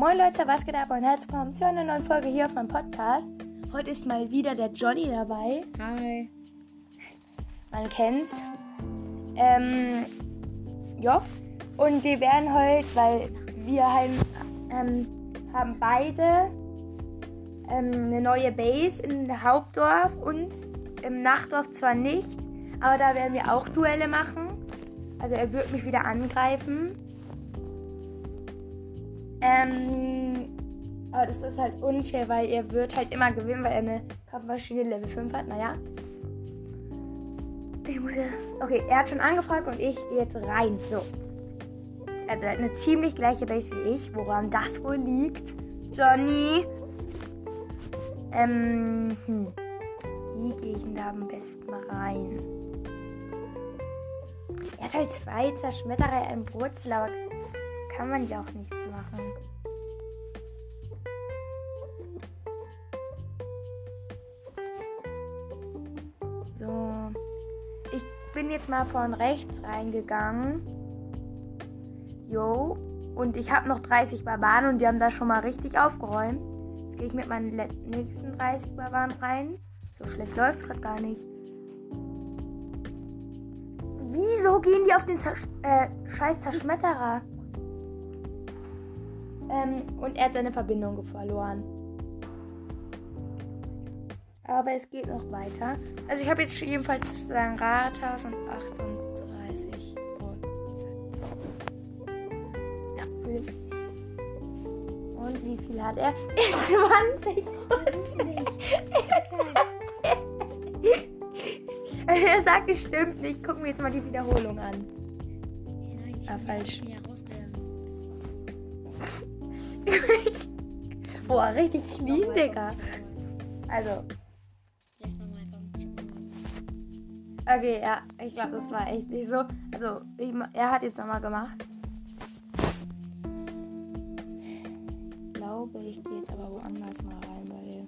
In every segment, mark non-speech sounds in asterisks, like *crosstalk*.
Moin Leute, was geht ab und herzlich willkommen zu einer neuen Folge hier auf meinem Podcast. Heute ist mal wieder der Johnny dabei. Hi. Man kennt's. Ähm, ja. Und wir werden heute, weil wir halt, ähm, haben beide ähm, eine neue Base im Hauptdorf und im Nachtdorf zwar nicht, aber da werden wir auch Duelle machen. Also er wird mich wieder angreifen. Ähm, aber das ist halt unfair, weil er wird halt immer gewinnen, weil er eine Kampfmaschine Level 5 hat. Naja. Ich muss ja. Okay, er hat schon angefragt und ich gehe jetzt rein. So. Also er hat eine ziemlich gleiche Base wie ich. Woran das wohl liegt? Johnny. Ähm, hm. Wie gehe ich denn da am besten rein? Er hat halt zwei Zerschmetterer im Wurzel, aber kann man ja auch nichts machen. So. Ich bin jetzt mal von rechts reingegangen. Jo. Und ich habe noch 30 Barbaren und die haben da schon mal richtig aufgeräumt. Jetzt gehe ich mit meinen nächsten 30 Barbaren rein. So schlecht läuft es gerade gar nicht. Wieso gehen die auf den Zer äh, scheiß Zerschmetterer? Ähm, und er hat seine Verbindung verloren. Aber es geht noch weiter. Also ich habe jetzt jedenfalls Sangratas und 38 Ja, Und wie viel hat er? *laughs* 20 *laughs* Er sagt, es stimmt nicht. Gucken wir jetzt mal die Wiederholung an. Ah, falsch. Boah, richtig clean, Digga. Also, Lass nochmal kommen. Okay, ja, ich glaube, das war echt nicht so. Also, ich, er hat jetzt nochmal gemacht. Ich glaube, ich gehe jetzt aber woanders mal rein, weil.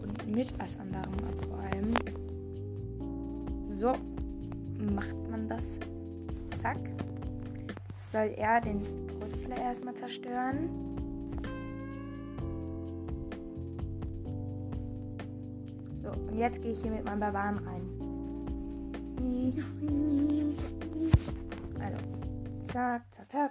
Und mit was anderem ab vor allem. So macht man das. Zack. Soll er den Brutzler erstmal zerstören. So, und jetzt gehe ich hier mit meinem Barbaren rein. Also, zack, zack, zack.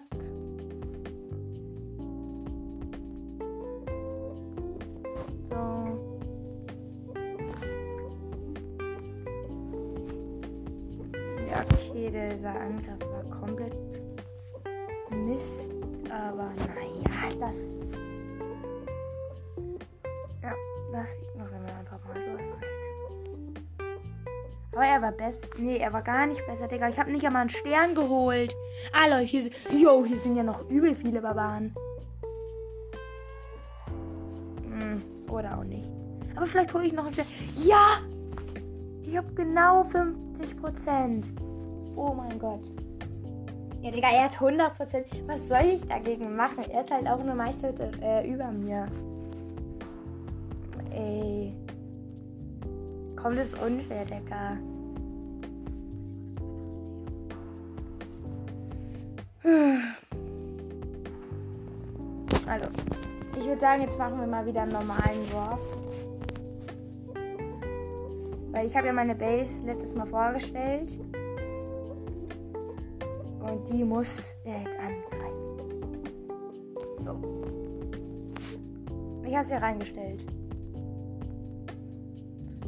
Dieser Angriff war komplett Mist, aber naja, das. Ja, das ignorieren wir einfach mal. Du hast recht. Aber er war best. Nee, er war gar nicht besser, Digga. Ich habe nicht einmal einen Stern geholt. Ah, Leute, hier sind. Jo, hier sind ja noch übel viele Barbaren. Hm, oder auch nicht. Aber vielleicht hole ich noch einen Stern. Ja! Ich habe genau 50 Prozent. Oh mein Gott. Ja, Digga, er hat 100 Prozent. Was soll ich dagegen machen? Er ist halt auch eine Meisterhütte äh, über mir. Ey. Komm, das ist unfair, Digga. Also, ich würde sagen, jetzt machen wir mal wieder einen normalen Wurf. Weil ich habe ja meine Base letztes Mal vorgestellt. Und die muss er jetzt angreifen. So. Ich habe sie reingestellt.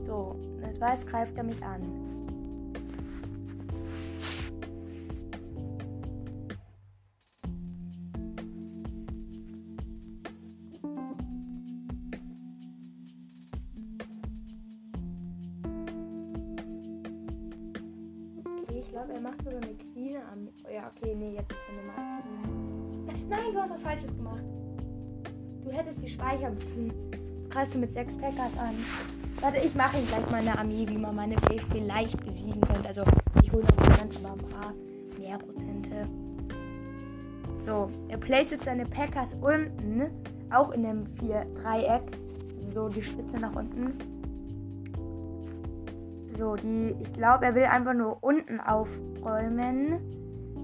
So, jetzt weiß, greift er mich an. Ich glaube, er macht sogar eine An. Oh ja, okay, nee, jetzt ist eine Mark Queen. Nein, du hast was Falsches gemacht. Du hättest sie speichern müssen. Jetzt greifst du mit sechs Packers an. Warte, ich mache ihm gleich mal eine Armee, wie man meine Base vielleicht besiegen könnte. Also nicht 100%, aber ein paar mehr Prozente. So, er placed jetzt seine Packers unten, auch in dem vier Dreieck. So die Spitze nach unten. So, die, ich glaube, er will einfach nur unten aufräumen.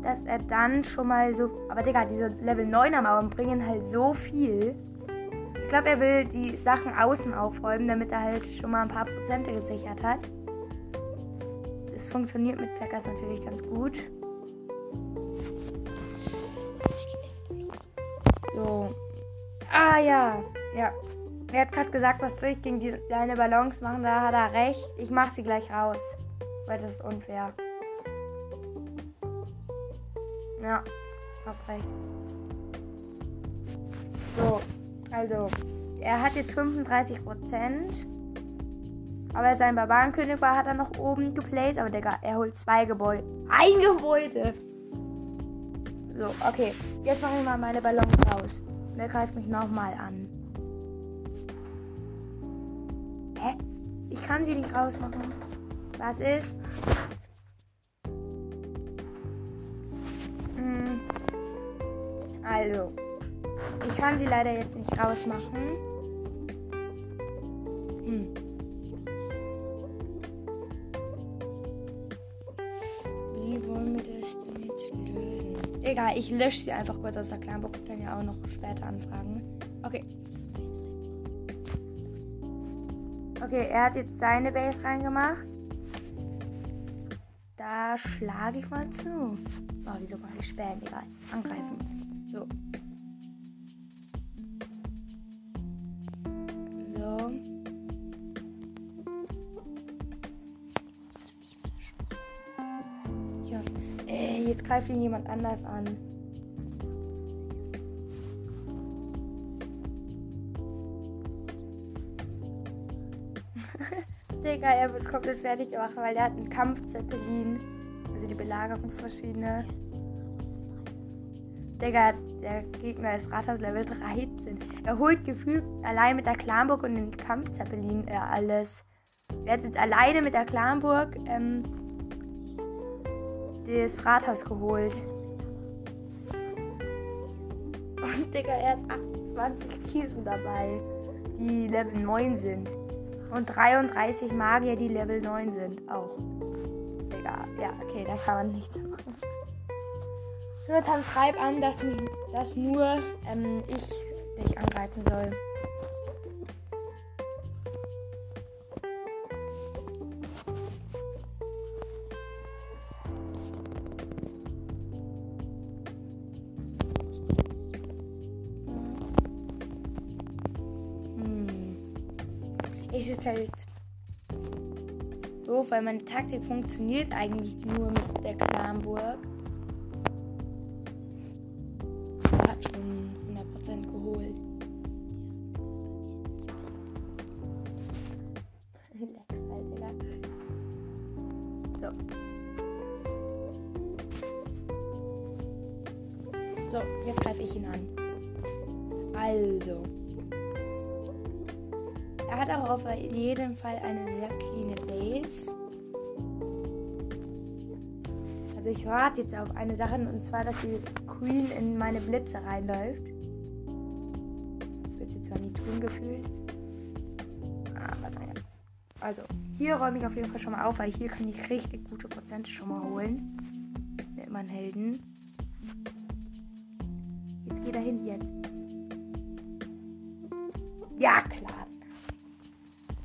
dass er dann schon mal so. Aber Digga, diese Level 9er Mauern bringen halt so viel. Ich glaube, er will die Sachen außen aufräumen, damit er halt schon mal ein paar Prozente gesichert hat. Das funktioniert mit Packers natürlich ganz gut. So. Ah ja. Ja. Er hat gerade gesagt, was soll ich gegen die, deine Ballons machen? Da hat er recht. Ich mache sie gleich raus. Weil das ist unfair. Ja, hast recht. So, also, er hat jetzt 35 Prozent. Aber sein Barbarenkönig war, hat er noch oben geplaced. Aber Digga, er holt zwei Gebäude. Ein Gebäude! So, okay. Jetzt mache ich mal meine Ballons raus. Der greift mich nochmal an. Kann sie nicht rausmachen. Was ist? Hm. Also. Ich kann sie leider jetzt nicht rausmachen. Hm. Wie wollen wir das denn jetzt lösen? Egal, ich lösche sie einfach kurz aus der Kleinbock. Ich kann ja auch noch später anfragen. Okay. Okay, er hat jetzt seine Base reingemacht. Da schlage ich mal zu. Oh, wieso mache ich spähen? Egal. Angreifen. So. So. Ja. Äh, jetzt greift ihn jemand anders an. Digga, er wird komplett fertig gemacht, weil der hat einen Kampfzeppelin. Also die Belagerungsmaschine. Digga, der Gegner ist Rathaus Level 13. Er holt gefühlt allein mit der Clanburg und dem Kampfzeppelin äh, alles. Er hat jetzt alleine mit der Clanburg ähm, das Rathaus geholt. Und Digga, er hat 28 Kiesen dabei, die Level 9 sind. Und 33 Magier, die Level 9 sind. Auch. Digga, ja, okay, da kann man nichts machen. Jonathan, schreib an, dass, dass nur ähm, ich dich angreifen soll. Ist jetzt halt doof, weil meine Taktik funktioniert eigentlich nur mit der Clanburg. Er hat schon 100% geholt. So. *laughs* So, jetzt greife ich ihn an. Also. Hat auch auf jeden Fall eine sehr cleane Base. Also ich warte jetzt auf eine Sache und zwar, dass die Queen in meine Blitze reinläuft. Wird sie zwar nie tun gefühlt. Aber naja. Also, hier räume ich auf jeden Fall schon mal auf, weil hier kann ich richtig gute Prozente schon mal holen. Mit meinen Helden. Jetzt geht er hin, jetzt. Ja, klar.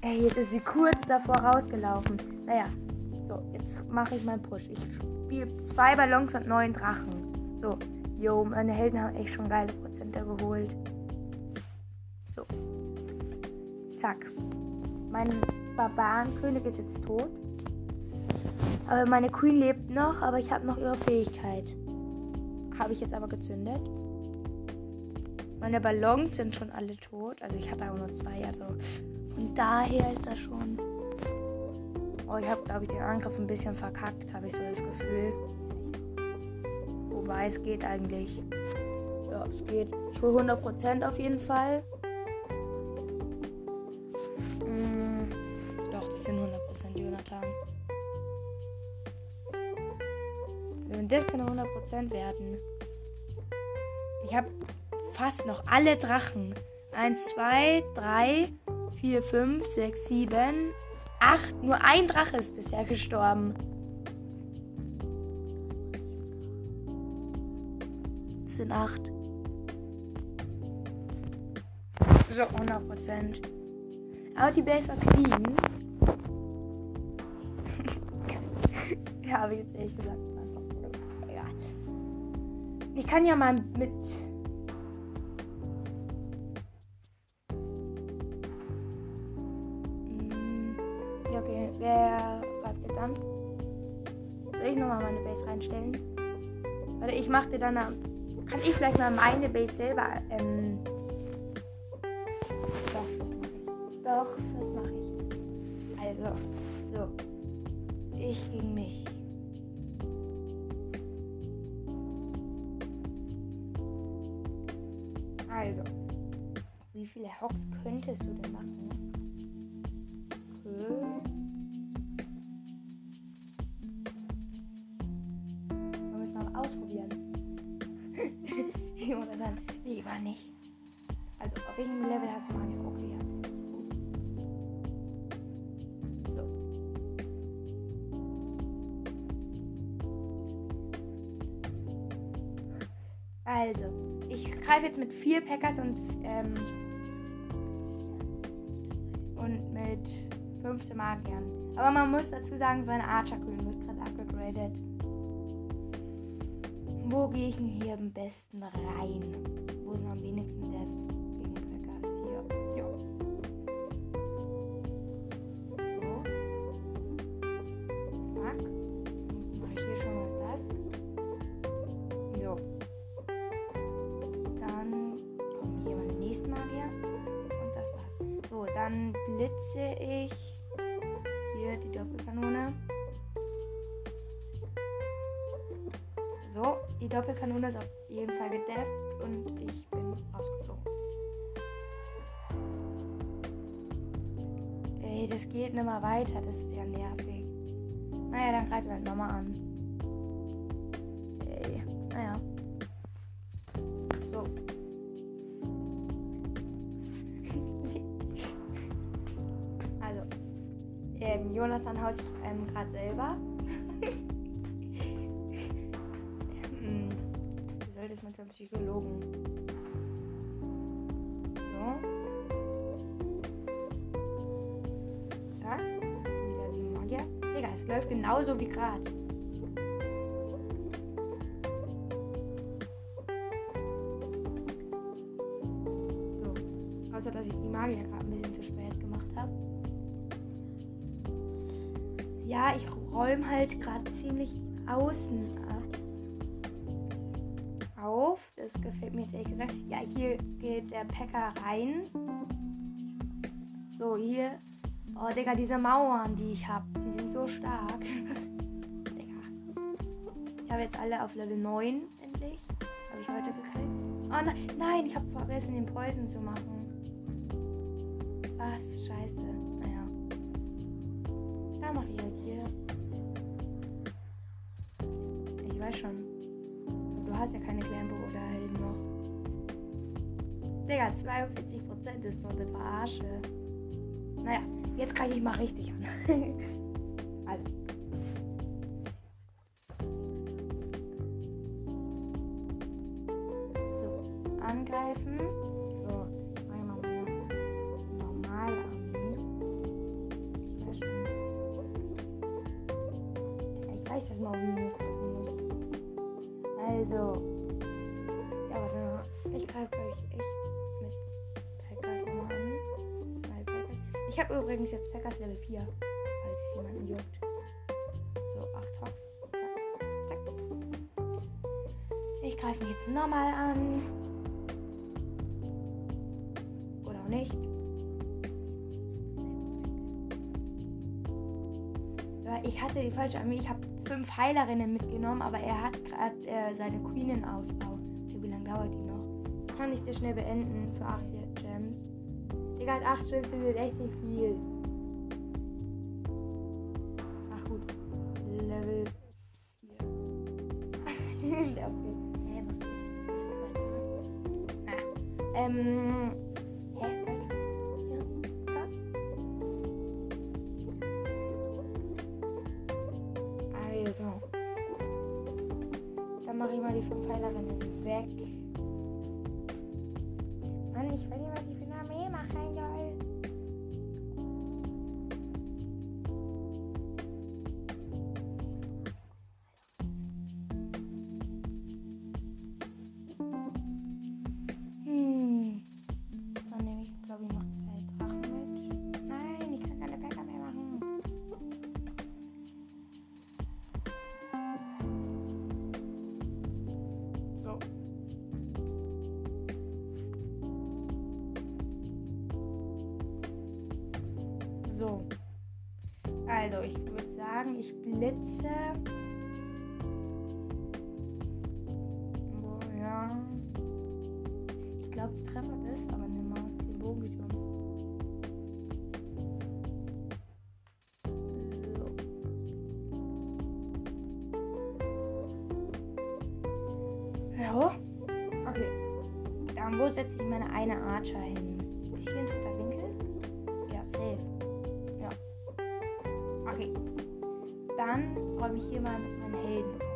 Ey, jetzt ist sie kurz davor rausgelaufen. Naja, so, jetzt mache ich meinen Push. Ich spiele zwei Ballons und neun Drachen. So, jo, meine Helden haben echt schon geile Prozente geholt. So. Zack. Mein Barbarenkönig ist jetzt tot. Aber meine Queen lebt noch, aber ich habe noch ihre Fähigkeit. Habe ich jetzt aber gezündet. Meine Ballons sind schon alle tot. Also ich hatte auch nur zwei. Also von daher ist das schon. Oh, ich habe, glaube ich, den Angriff ein bisschen verkackt, habe ich so das Gefühl. Wobei es geht eigentlich. Ja, es geht. Ich hole 100% auf jeden Fall. Mm, doch, das sind 100% Jonathan. Und das kann 100% werden. Ich habe fast noch alle Drachen. 1, 2, 3, 4, 5, 6, 7, 8. Nur ein Drache ist bisher gestorben. sind 8. So, 100 Prozent. Aber die Base war clean. *laughs* ja, habe ich jetzt ehrlich gesagt. Ich kann ja mal mit. Ich nochmal meine Base reinstellen? Warte, ich mach dir dann. Kann ich vielleicht mal meine Base selber. Ähm, doch, das mache ich. Doch, das mache ich. Also, so. Ich gegen mich. Also, wie viele Hocks könntest du denn machen? Oder dann lieber nicht. Also, auf welchem Level hast du Magier? Okay, ja. Also, ich greife jetzt mit vier Packers und, ähm, und mit 15 Magiern. Aber man muss dazu sagen, seine Archer Queen wird gerade abgegradet. Wo gehe ich denn hier am besten rein? Wo sind am wenigsten Death gegen Packers? Hier. Ja. So. Zack. Mache ich hier schon mal das. So. Dann kommen hier meine nächsten Magier. Und das war's. So, dann blitze Doppelkanone ist auf jeden Fall gedefft und ich bin rausgeflogen. Ey, das geht nicht mal weiter, das ist ja nervig. Naja, dann greifen wir halt nochmal an. Ey, naja. So. *laughs* Also, ähm, Jonathan haut sich ähm, gerade selber. Psychologen. So. Zack. Wieder sieben Magier. Digga, es läuft genauso wie gerade. So. Außer, dass ich die Magier gerade ein bisschen zu spät gemacht habe. Ja, ich räume halt gerade ziemlich außen Das gefällt mir ehrlich gesagt. Ja, hier geht der Packer rein. So, hier. Oh, Digga, diese Mauern, die ich habe, die sind so stark. *laughs* Digga. Ich habe jetzt alle auf Level 9 endlich. Habe ich heute gekriegt. Oh nein, nein, ich habe vergessen, den Poison zu machen. Was? Scheiße. Naja. Da hier. Ich 43% ist doch eine Verarsche. Naja, jetzt kann ich mal richtig an. *laughs* also. So, angreifen. Übrigens jetzt Packers Level 4, falls es jemanden juckt. So, 8 Hocks. Zack. Zack. Ich greife ihn jetzt nochmal an. Oder auch nicht. Ich hatte die falsche Armee. Ich habe fünf Heilerinnen mitgenommen, aber er hat gerade äh, seine Queen in Ausbau. Wie lange dauert die noch? Kann ich das schnell beenden für 8 Gems? Digga, 8 Gems sind echt nicht viel. Ach gut. Level 4. okay. *laughs* Hä, was? Ah. Ähm. Hä? Also. Dann mache ich mal die fünf Pfeilerinnen weg. Sagen, ich blitze. Oh, ja. Ich glaube, ich treffe das, aber nimm mal den Bogenturm. So. Ja. Okay. Dann wo setze ich meine eine Archer hin? Räume ich hier mal meinen Helden auf.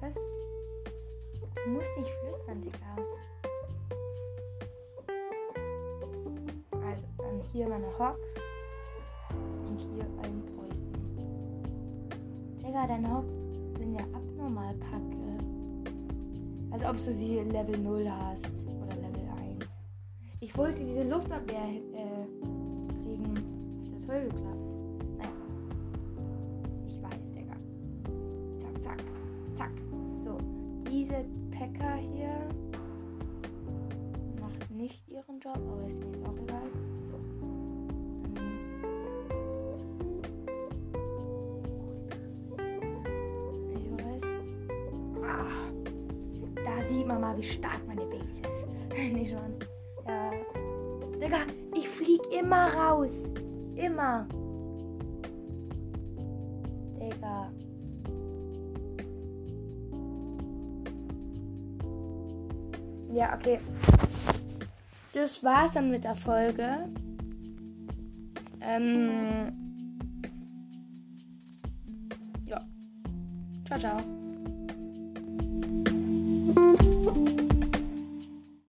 Was? Du musst nicht flüstern, Digga. Also, dann hier meine Hawks. Und hier ein Poison. Digga, deine Hawks sind ja abnormal kacke. Als ob du sie Level 0 hast. Oder Level 1. Ich wollte diese Luftabwehr äh, toll geklappt. Naja. Ich weiß, Digga. Zack, zack, zack. So. Diese Packer hier macht nicht ihren Job, aber ist mir auch egal. So. Ich weiß. Ah, da sieht man mal, wie stark meine Base ist. *laughs* nicht schon. Ja. Digga, ich flieg immer raus. Immer. Digga. Ja, okay. Das war's dann mit der Folge. Ähm. Ja. Ciao, ciao.